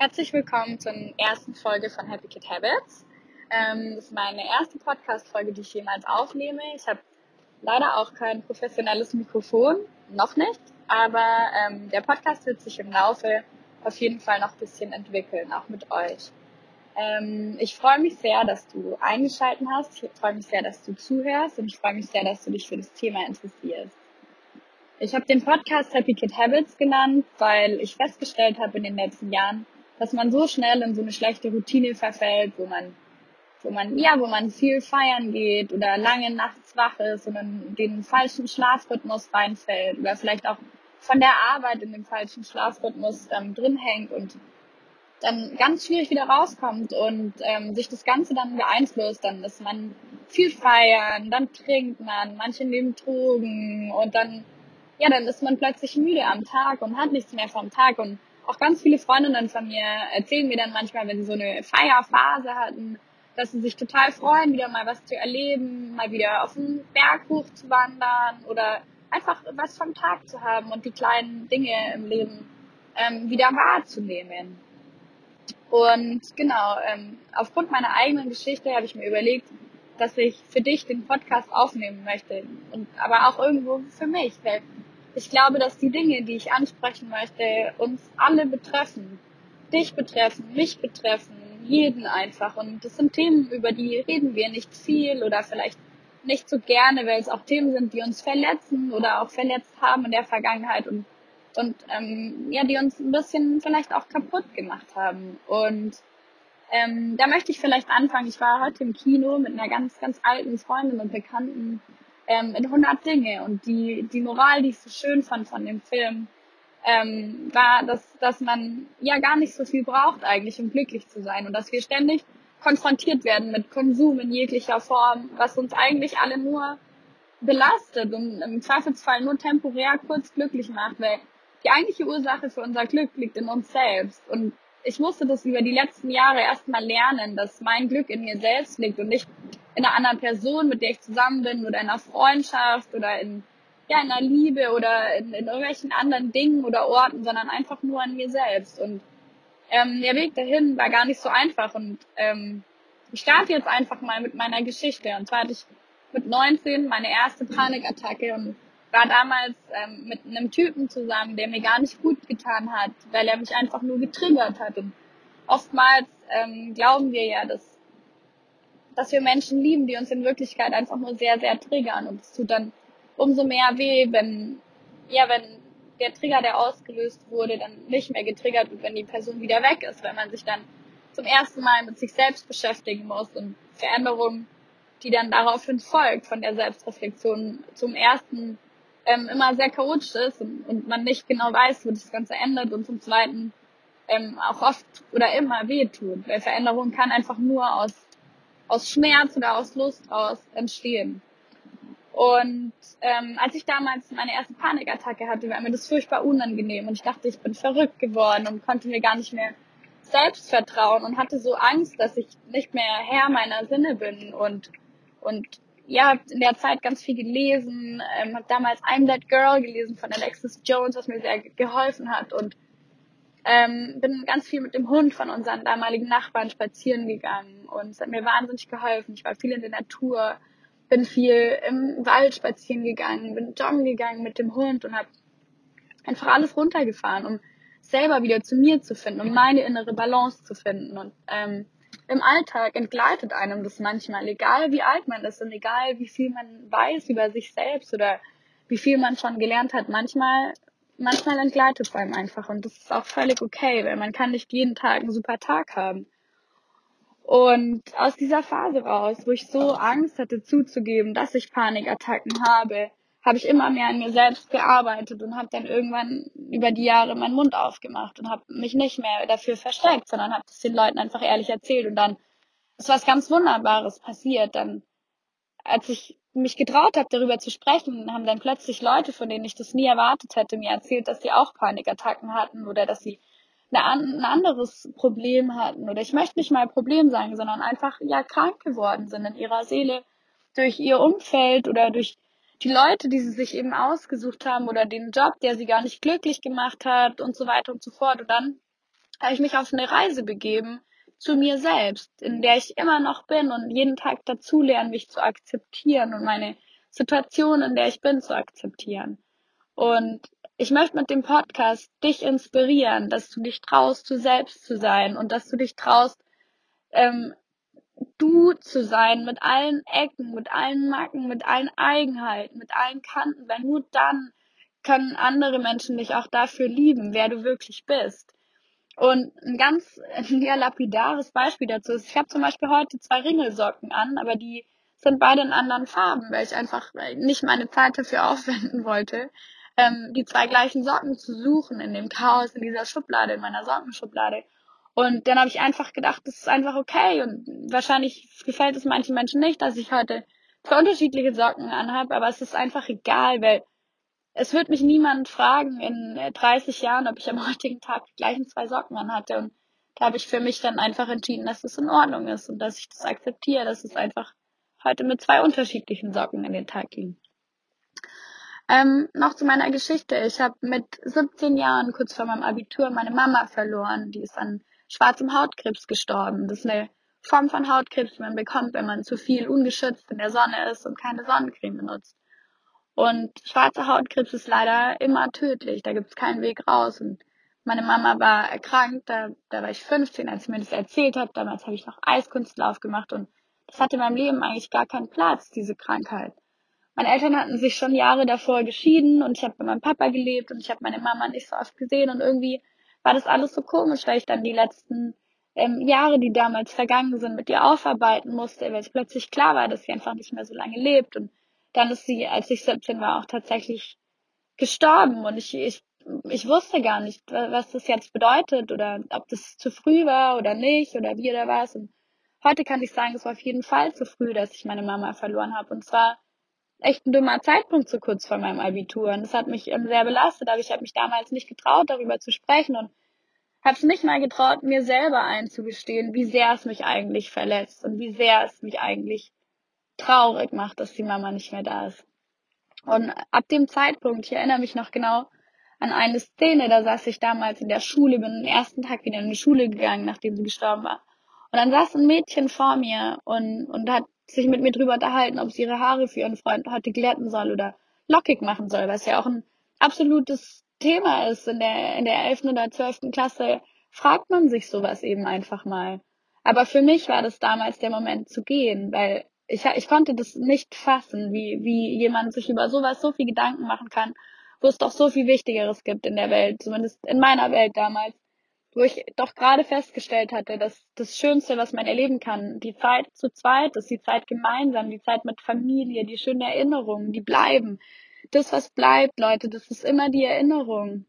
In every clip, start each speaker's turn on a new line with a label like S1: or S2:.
S1: Herzlich willkommen zur ersten Folge von Happy Kid Habits. Ähm, das ist meine erste Podcast-Folge, die ich jemals aufnehme. Ich habe leider auch kein professionelles Mikrofon, noch nicht, aber ähm, der Podcast wird sich im Laufe auf jeden Fall noch ein bisschen entwickeln, auch mit euch. Ähm, ich freue mich sehr, dass du eingeschalten hast. Ich freue mich sehr, dass du zuhörst und ich freue mich sehr, dass du dich für das Thema interessierst. Ich habe den Podcast Happy Kid Habits genannt, weil ich festgestellt habe in den letzten Jahren, dass man so schnell in so eine schlechte Routine verfällt, wo man, wo man, ja, wo man viel feiern geht oder lange nachts wach ist und in den falschen Schlafrhythmus reinfällt oder vielleicht auch von der Arbeit in dem falschen Schlafrhythmus ähm, drin hängt und dann ganz schwierig wieder rauskommt und ähm, sich das Ganze dann beeinflusst, dann ist man viel feiern, dann trinkt man, manche nehmen Drogen und dann, ja, dann ist man plötzlich müde am Tag und hat nichts mehr vom Tag und auch ganz viele Freundinnen von mir erzählen mir dann manchmal, wenn sie so eine Feierphase hatten, dass sie sich total freuen, wieder mal was zu erleben, mal wieder auf den Berg hoch zu wandern oder einfach was vom Tag zu haben und die kleinen Dinge im Leben ähm, wieder wahrzunehmen. Und genau, ähm, aufgrund meiner eigenen Geschichte habe ich mir überlegt, dass ich für dich den Podcast aufnehmen möchte und aber auch irgendwo für mich, weil ich glaube, dass die Dinge, die ich ansprechen möchte, uns alle betreffen, dich betreffen, mich betreffen, jeden einfach. Und das sind Themen, über die reden wir nicht viel oder vielleicht nicht so gerne, weil es auch Themen sind, die uns verletzen oder auch verletzt haben in der Vergangenheit und und ähm, ja, die uns ein bisschen vielleicht auch kaputt gemacht haben. Und ähm, da möchte ich vielleicht anfangen. Ich war heute im Kino mit einer ganz, ganz alten Freundin und Bekannten ähm, in 100 Dinge. Und die, die Moral, die ich so schön fand von dem Film, ähm, war, dass, dass man ja gar nicht so viel braucht eigentlich, um glücklich zu sein. Und dass wir ständig konfrontiert werden mit Konsum in jeglicher Form, was uns eigentlich alle nur belastet und im Zweifelsfall nur temporär kurz glücklich macht, weil die eigentliche Ursache für unser Glück liegt in uns selbst. Und ich musste das über die letzten Jahre erstmal lernen, dass mein Glück in mir selbst liegt und nicht in einer anderen Person, mit der ich zusammen bin oder in einer Freundschaft oder in, ja, in einer Liebe oder in, in irgendwelchen anderen Dingen oder Orten, sondern einfach nur an mir selbst. Und ähm, der Weg dahin war gar nicht so einfach. Und ähm, ich starte jetzt einfach mal mit meiner Geschichte. Und zwar hatte ich mit 19 meine erste Panikattacke und war damals ähm, mit einem Typen zusammen, der mir gar nicht gut getan hat, weil er mich einfach nur getriggert hat. Und oftmals ähm, glauben wir ja, dass, dass wir Menschen lieben, die uns in Wirklichkeit einfach nur sehr, sehr triggern. Und es tut dann umso mehr weh, wenn, ja, wenn der Trigger, der ausgelöst wurde, dann nicht mehr getriggert wird, wenn die Person wieder weg ist, wenn man sich dann zum ersten Mal mit sich selbst beschäftigen muss und Veränderungen, die dann daraufhin folgt von der Selbstreflexion zum ersten ähm, immer sehr chaotisch ist und, und man nicht genau weiß, wo das Ganze endet und zum Zweiten ähm, auch oft oder immer wehtut, weil Veränderung kann einfach nur aus, aus Schmerz oder aus Lust raus entstehen. Und ähm, als ich damals meine erste Panikattacke hatte, war mir das furchtbar unangenehm und ich dachte, ich bin verrückt geworden und konnte mir gar nicht mehr selbst vertrauen und hatte so Angst, dass ich nicht mehr Herr meiner Sinne bin und und ja, in der Zeit ganz viel gelesen, ähm, habe damals I'm That Girl gelesen von Alexis Jones, was mir sehr geholfen hat und ähm, bin ganz viel mit dem Hund von unseren damaligen Nachbarn spazieren gegangen und es hat mir wahnsinnig geholfen. Ich war viel in der Natur, bin viel im Wald spazieren gegangen, bin joggen gegangen mit dem Hund und habe einfach alles runtergefahren, um selber wieder zu mir zu finden, um meine innere Balance zu finden und ähm, im Alltag entgleitet einem das manchmal, egal wie alt man ist und egal wie viel man weiß über sich selbst oder wie viel man schon gelernt hat. Manchmal, manchmal entgleitet es einem einfach und das ist auch völlig okay, weil man kann nicht jeden Tag einen super Tag haben. Und aus dieser Phase raus, wo ich so Angst hatte zuzugeben, dass ich Panikattacken habe, habe ich immer mehr an mir selbst gearbeitet und habe dann irgendwann über die Jahre meinen Mund aufgemacht und habe mich nicht mehr dafür versteckt, sondern habe das den Leuten einfach ehrlich erzählt und dann ist was ganz Wunderbares passiert. Dann, als ich mich getraut habe, darüber zu sprechen, haben dann plötzlich Leute, von denen ich das nie erwartet hätte, mir erzählt, dass sie auch Panikattacken hatten oder dass sie ein anderes Problem hatten oder ich möchte nicht mal Problem sagen, sondern einfach ja krank geworden sind in ihrer Seele durch ihr Umfeld oder durch die Leute, die sie sich eben ausgesucht haben oder den Job, der sie gar nicht glücklich gemacht hat und so weiter und so fort. Und dann habe ich mich auf eine Reise begeben zu mir selbst, in der ich immer noch bin und jeden Tag dazulernen, mich zu akzeptieren und meine Situation, in der ich bin, zu akzeptieren. Und ich möchte mit dem Podcast dich inspirieren, dass du dich traust, du selbst zu sein und dass du dich traust, ähm, du zu sein mit allen Ecken, mit allen Macken, mit allen Eigenheiten, mit allen Kanten, weil nur dann können andere Menschen dich auch dafür lieben, wer du wirklich bist. Und ein ganz ja, lapidares Beispiel dazu ist, ich habe zum Beispiel heute zwei Ringelsocken an, aber die sind beide in anderen Farben, weil ich einfach nicht meine Zeit dafür aufwenden wollte, ähm, die zwei gleichen Socken zu suchen in dem Chaos in dieser Schublade, in meiner Sockenschublade. Und dann habe ich einfach gedacht, das ist einfach okay. Und wahrscheinlich gefällt es manchen Menschen nicht, dass ich heute zwei unterschiedliche Socken anhabe, aber es ist einfach egal, weil es wird mich niemand fragen in 30 Jahren, ob ich am heutigen Tag die gleichen zwei Socken anhatte. Und da habe ich für mich dann einfach entschieden, dass es in Ordnung ist und dass ich das akzeptiere, dass es einfach heute mit zwei unterschiedlichen Socken in den Tag ging. Ähm, noch zu meiner Geschichte. Ich habe mit 17 Jahren, kurz vor meinem Abitur, meine Mama verloren. Die ist an schwarzem Hautkrebs gestorben. Das ist eine Form von Hautkrebs, die man bekommt, wenn man zu viel ungeschützt in der Sonne ist und keine Sonnencreme benutzt. Und schwarzer Hautkrebs ist leider immer tödlich. Da gibt es keinen Weg raus. Und meine Mama war erkrankt. Da, da war ich 15, als sie mir das erzählt hat. Damals habe ich noch Eiskunstlauf gemacht und das hatte in meinem Leben eigentlich gar keinen Platz, diese Krankheit. Meine Eltern hatten sich schon Jahre davor geschieden und ich habe bei meinem Papa gelebt und ich habe meine Mama nicht so oft gesehen und irgendwie war das alles so komisch, weil ich dann die letzten ähm, Jahre, die damals vergangen sind, mit ihr aufarbeiten musste, weil es plötzlich klar war, dass sie einfach nicht mehr so lange lebt. Und dann ist sie, als ich 17 war, auch tatsächlich gestorben. Und ich, ich, ich wusste gar nicht, was das jetzt bedeutet oder ob das zu früh war oder nicht oder wie oder was. Und heute kann ich sagen, es war auf jeden Fall zu früh, dass ich meine Mama verloren habe. Und zwar echt ein dummer Zeitpunkt so kurz vor meinem Abitur. Und das hat mich ähm, sehr belastet, aber ich habe mich damals nicht getraut, darüber zu sprechen und habe es nicht mal getraut, mir selber einzugestehen, wie sehr es mich eigentlich verletzt und wie sehr es mich eigentlich traurig macht, dass die Mama nicht mehr da ist. Und ab dem Zeitpunkt, ich erinnere mich noch genau an eine Szene, da saß ich damals in der Schule, bin den ersten Tag wieder in die Schule gegangen, nachdem sie gestorben war. Und dann saß ein Mädchen vor mir und, und hat sich mit mir drüber unterhalten, ob sie ihre Haare für ihren Freund heute glätten soll oder lockig machen soll, was ja auch ein absolutes Thema ist. In der, in der 11. oder 12. Klasse fragt man sich sowas eben einfach mal. Aber für mich war das damals der Moment zu gehen, weil ich, ich konnte das nicht fassen, wie, wie jemand sich über sowas so viel Gedanken machen kann, wo es doch so viel Wichtigeres gibt in der Welt, zumindest in meiner Welt damals wo ich doch gerade festgestellt hatte, dass das Schönste, was man erleben kann, die Zeit zu zweit ist, die Zeit gemeinsam, die Zeit mit Familie, die schönen Erinnerungen, die bleiben. Das, was bleibt, Leute, das ist immer die Erinnerung.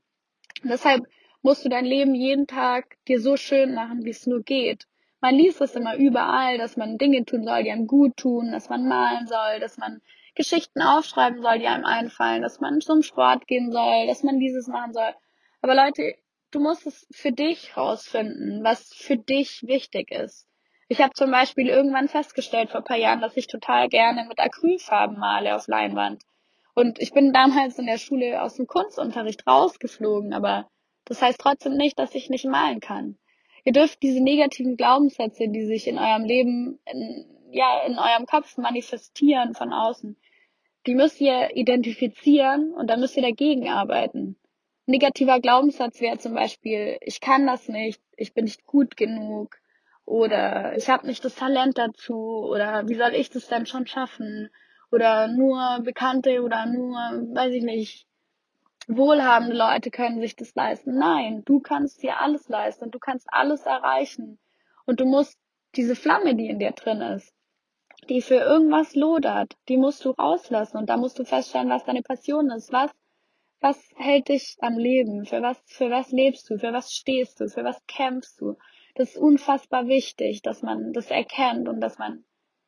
S1: Und deshalb musst du dein Leben jeden Tag dir so schön machen, wie es nur geht. Man liest es immer überall, dass man Dinge tun soll, die einem gut tun, dass man malen soll, dass man Geschichten aufschreiben soll, die einem einfallen, dass man zum Sport gehen soll, dass man dieses machen soll. Aber Leute, du musst es für dich rausfinden, was für dich wichtig ist. Ich habe zum Beispiel irgendwann festgestellt vor paar Jahren, dass ich total gerne mit Acrylfarben male auf Leinwand. Und ich bin damals in der Schule aus dem Kunstunterricht rausgeflogen, aber das heißt trotzdem nicht, dass ich nicht malen kann. Ihr dürft diese negativen Glaubenssätze, die sich in eurem Leben, in, ja, in eurem Kopf manifestieren von außen, die müsst ihr identifizieren und dann müsst ihr dagegen arbeiten negativer Glaubenssatz wäre zum Beispiel, ich kann das nicht, ich bin nicht gut genug oder ich habe nicht das Talent dazu oder wie soll ich das denn schon schaffen oder nur Bekannte oder nur, weiß ich nicht, wohlhabende Leute können sich das leisten. Nein, du kannst dir alles leisten, du kannst alles erreichen und du musst diese Flamme, die in dir drin ist, die für irgendwas lodert, die musst du rauslassen und da musst du feststellen, was deine Passion ist, was was hält dich am Leben? Für was, für was lebst du? Für was stehst du? Für was kämpfst du? Das ist unfassbar wichtig, dass man das erkennt und dass man,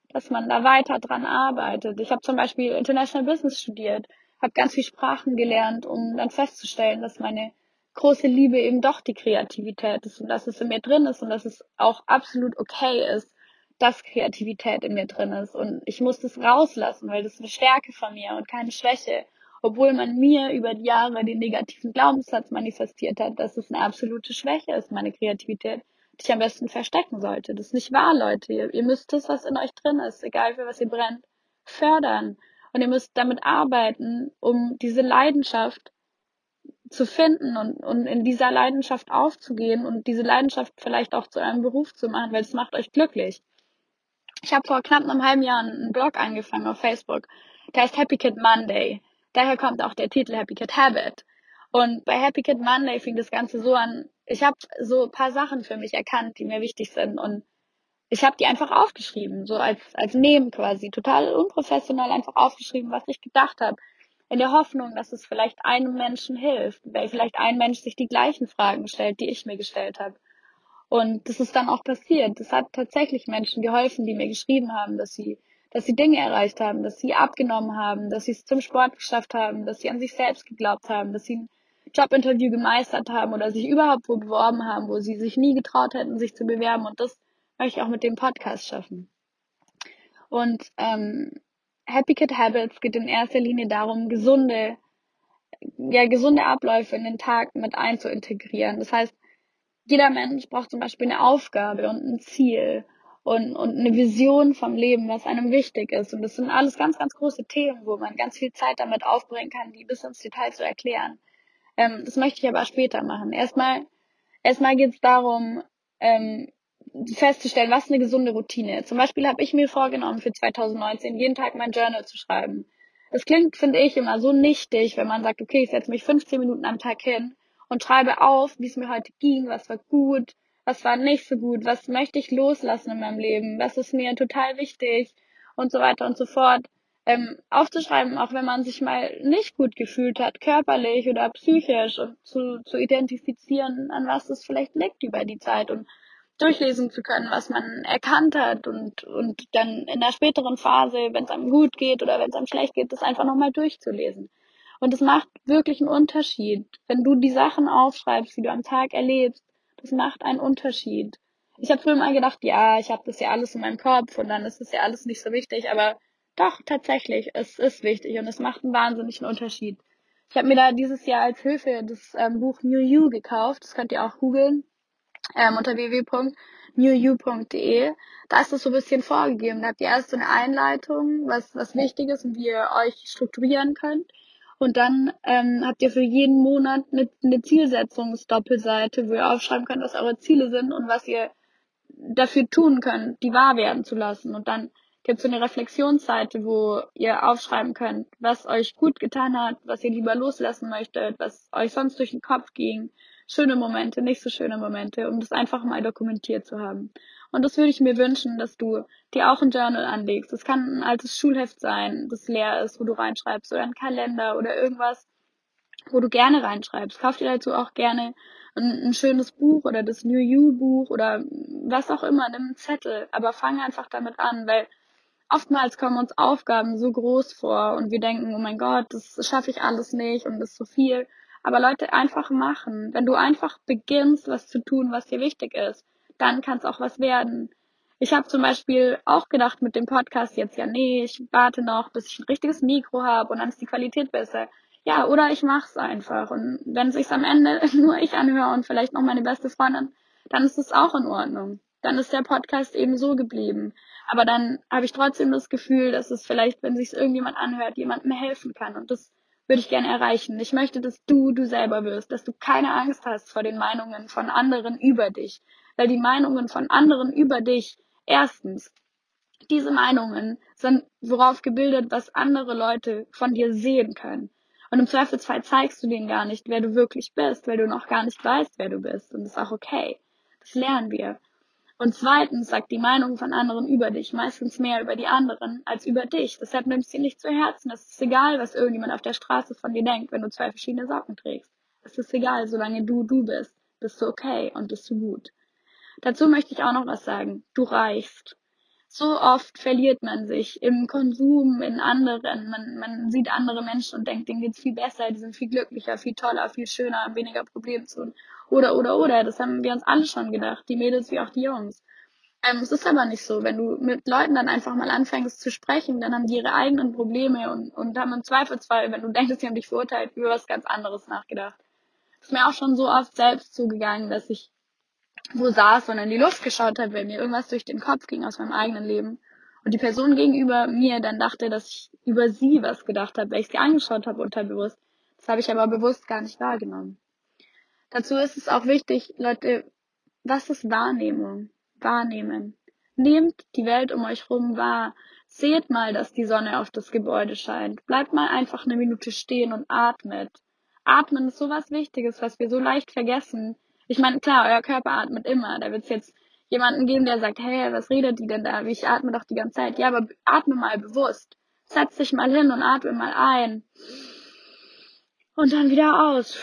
S1: dass man da weiter dran arbeitet. Ich habe zum Beispiel International Business studiert, habe ganz viel Sprachen gelernt, um dann festzustellen, dass meine große Liebe eben doch die Kreativität ist und dass es in mir drin ist und dass es auch absolut okay ist, dass Kreativität in mir drin ist. Und ich muss das rauslassen, weil das ist eine Stärke von mir und keine Schwäche. Obwohl man mir über die Jahre den negativen Glaubenssatz manifestiert hat, dass es eine absolute Schwäche ist, meine Kreativität, die ich am besten verstecken sollte. Das ist nicht wahr, Leute. Ihr, ihr müsst das, was in euch drin ist, egal für was ihr brennt, fördern. Und ihr müsst damit arbeiten, um diese Leidenschaft zu finden und, und in dieser Leidenschaft aufzugehen und diese Leidenschaft vielleicht auch zu einem Beruf zu machen, weil es macht euch glücklich. Ich habe vor knapp einem halben Jahr einen Blog angefangen auf Facebook. Der heißt Happy Kid Monday. Daher kommt auch der Titel Happy Kid Habit. Und bei Happy Kid Monday fing das Ganze so an, ich habe so paar Sachen für mich erkannt, die mir wichtig sind und ich habe die einfach aufgeschrieben, so als als Neben quasi, total unprofessionell einfach aufgeschrieben, was ich gedacht habe, in der Hoffnung, dass es vielleicht einem Menschen hilft, weil vielleicht ein Mensch sich die gleichen Fragen stellt, die ich mir gestellt habe. Und das ist dann auch passiert. Es hat tatsächlich Menschen geholfen, die mir geschrieben haben, dass sie, dass sie Dinge erreicht haben, dass sie abgenommen haben, dass sie es zum Sport geschafft haben, dass sie an sich selbst geglaubt haben, dass sie ein Jobinterview gemeistert haben oder sich überhaupt wo beworben haben, wo sie sich nie getraut hätten, sich zu bewerben. Und das möchte ich auch mit dem Podcast schaffen. Und ähm, Happy Kid Habits geht in erster Linie darum, gesunde, ja, gesunde Abläufe in den Tag mit einzuintegrieren. Das heißt, jeder Mensch braucht zum Beispiel eine Aufgabe und ein Ziel und, und eine Vision vom Leben, was einem wichtig ist. Und das sind alles ganz, ganz große Themen, wo man ganz viel Zeit damit aufbringen kann, die bis ins Detail zu erklären. Ähm, das möchte ich aber später machen. Erstmal, erstmal geht es darum, ähm, festzustellen, was eine gesunde Routine. Zum Beispiel habe ich mir vorgenommen, für 2019 jeden Tag mein Journal zu schreiben. Das klingt, finde ich, immer so nichtig, wenn man sagt, okay, ich setze mich 15 Minuten am Tag hin und schreibe auf, wie es mir heute ging, was war gut, was war nicht so gut, was möchte ich loslassen in meinem Leben, was ist mir total wichtig und so weiter und so fort. Ähm, aufzuschreiben, auch wenn man sich mal nicht gut gefühlt hat, körperlich oder psychisch und zu, zu identifizieren, an was es vielleicht liegt über die Zeit und durchlesen zu können, was man erkannt hat und, und dann in der späteren Phase, wenn es einem gut geht oder wenn es einem schlecht geht, das einfach nochmal durchzulesen. Und es macht wirklich einen Unterschied. Wenn du die Sachen aufschreibst, die du am Tag erlebst, das macht einen Unterschied. Ich habe früher mal gedacht, ja, ich habe das ja alles in meinem Kopf und dann ist das ja alles nicht so wichtig, aber doch, tatsächlich, es ist wichtig und es macht einen wahnsinnigen Unterschied. Ich habe mir da dieses Jahr als Hilfe das ähm, Buch New You gekauft, das könnt ihr auch googeln, ähm, unter www.newyou.de. Da ist das so ein bisschen vorgegeben. Da habt ihr erst so eine Einleitung, was, was wichtig ist und wie ihr euch strukturieren könnt. Und dann ähm, habt ihr für jeden Monat eine, eine Zielsetzungsdoppelseite, wo ihr aufschreiben könnt, was eure Ziele sind und was ihr dafür tun könnt, die wahr werden zu lassen. Und dann gibt es so eine Reflexionsseite, wo ihr aufschreiben könnt, was euch gut getan hat, was ihr lieber loslassen möchtet, was euch sonst durch den Kopf ging, schöne Momente, nicht so schöne Momente, um das einfach mal dokumentiert zu haben. Und das würde ich mir wünschen, dass du dir auch ein Journal anlegst. Das kann ein altes Schulheft sein, das leer ist, wo du reinschreibst, oder ein Kalender oder irgendwas, wo du gerne reinschreibst. Kauf dir dazu auch gerne ein, ein schönes Buch oder das New You Buch oder was auch immer, nimm einen Zettel, aber fang einfach damit an, weil oftmals kommen uns Aufgaben so groß vor und wir denken, oh mein Gott, das schaffe ich alles nicht und das ist so viel. Aber Leute, einfach machen. Wenn du einfach beginnst, was zu tun, was dir wichtig ist, dann kann es auch was werden. Ich habe zum Beispiel auch gedacht mit dem Podcast jetzt, ja, nee, ich warte noch, bis ich ein richtiges Mikro habe und dann ist die Qualität besser. Ja, oder ich mach's einfach. Und wenn sich's am Ende nur ich anhöre und vielleicht noch meine beste Freundin, dann ist es auch in Ordnung. Dann ist der Podcast eben so geblieben. Aber dann habe ich trotzdem das Gefühl, dass es vielleicht, wenn sich's irgendjemand anhört, jemandem helfen kann. Und das würde ich gerne erreichen. Ich möchte, dass du du selber wirst, dass du keine Angst hast vor den Meinungen von anderen über dich. Weil die Meinungen von anderen über dich, erstens, diese Meinungen sind worauf gebildet, was andere Leute von dir sehen können. Und im Zweifelsfall zeigst du denen gar nicht, wer du wirklich bist, weil du noch gar nicht weißt, wer du bist. Und das ist auch okay. Das lernen wir. Und zweitens sagt die Meinung von anderen über dich meistens mehr über die anderen als über dich. Deshalb nimmst du sie nicht zu Herzen. Es ist egal, was irgendjemand auf der Straße von dir denkt, wenn du zwei verschiedene Socken trägst. Es ist egal, solange du du bist. Bist du okay und bist du gut. Dazu möchte ich auch noch was sagen. Du reichst. So oft verliert man sich im Konsum, in anderen. Man, man sieht andere Menschen und denkt, denen geht's viel besser, die sind viel glücklicher, viel toller, viel schöner, weniger Probleme zu. Oder, oder, oder. Das haben wir uns alle schon gedacht. Die Mädels wie auch die Jungs. Ähm, es ist aber nicht so. Wenn du mit Leuten dann einfach mal anfängst zu sprechen, dann haben die ihre eigenen Probleme und, und haben im Zweifelsfall, wenn du denkst, sie haben dich verurteilt, über was ganz anderes nachgedacht. Ist mir auch schon so oft selbst zugegangen, dass ich wo saß und in die Luft geschaut habe, weil mir irgendwas durch den Kopf ging aus meinem eigenen Leben. Und die Person gegenüber mir dann dachte, dass ich über sie was gedacht habe, weil ich sie angeschaut habe unterbewusst. Das habe ich aber bewusst gar nicht wahrgenommen. Dazu ist es auch wichtig, Leute, was ist Wahrnehmung? Wahrnehmen. Nehmt die Welt um euch rum wahr. Seht mal, dass die Sonne auf das Gebäude scheint. Bleibt mal einfach eine Minute stehen und atmet. Atmen ist so was Wichtiges, was wir so leicht vergessen. Ich meine, klar, euer Körper atmet immer. Da wird es jetzt jemanden geben, der sagt, hey, was redet die denn da? Ich atme doch die ganze Zeit. Ja, aber atme mal bewusst. Setz dich mal hin und atme mal ein. Und dann wieder aus.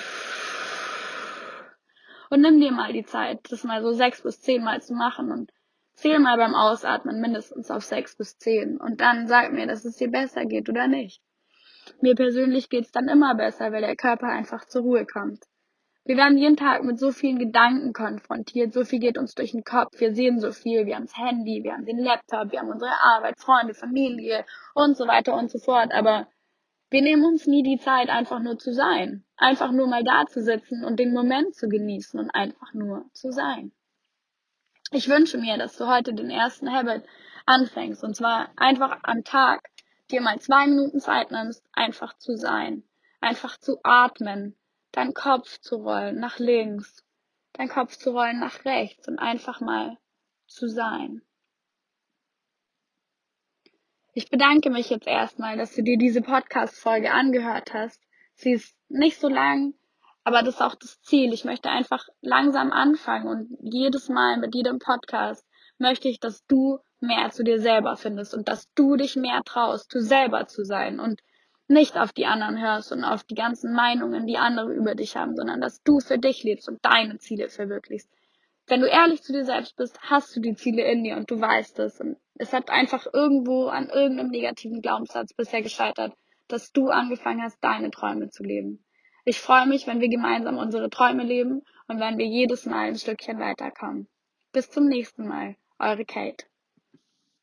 S1: Und nimm dir mal die Zeit, das mal so sechs bis zehn Mal zu machen und zähl mal beim Ausatmen mindestens auf sechs bis zehn. Und dann sag mir, dass es dir besser geht oder nicht. Mir persönlich geht's dann immer besser, weil der Körper einfach zur Ruhe kommt. Wir werden jeden Tag mit so vielen Gedanken konfrontiert, so viel geht uns durch den Kopf, wir sehen so viel, wir haben das Handy, wir haben den Laptop, wir haben unsere Arbeit, Freunde, Familie und so weiter und so fort, aber wir nehmen uns nie die Zeit, einfach nur zu sein, einfach nur mal da zu sitzen und den Moment zu genießen und einfach nur zu sein. Ich wünsche mir, dass du heute den ersten Habit anfängst. Und zwar einfach am Tag dir mal zwei Minuten Zeit nimmst, einfach zu sein, einfach zu atmen, deinen Kopf zu rollen nach links, deinen Kopf zu rollen nach rechts und einfach mal zu sein. Ich bedanke mich jetzt erstmal, dass du dir diese Podcast-Folge angehört hast. Sie ist nicht so lang, aber das ist auch das Ziel. Ich möchte einfach langsam anfangen und jedes Mal mit jedem Podcast möchte ich, dass du mehr zu dir selber findest und dass du dich mehr traust, du selber zu sein und nicht auf die anderen hörst und auf die ganzen Meinungen, die andere über dich haben, sondern dass du für dich lebst und deine Ziele verwirklichst. Wenn du ehrlich zu dir selbst bist, hast du die Ziele in dir und du weißt es. Und es hat einfach irgendwo an irgendeinem negativen Glaubenssatz bisher gescheitert, dass du angefangen hast, deine Träume zu leben. Ich freue mich, wenn wir gemeinsam unsere Träume leben und wenn wir jedes Mal ein Stückchen weiterkommen. Bis zum nächsten Mal. Eure Kate.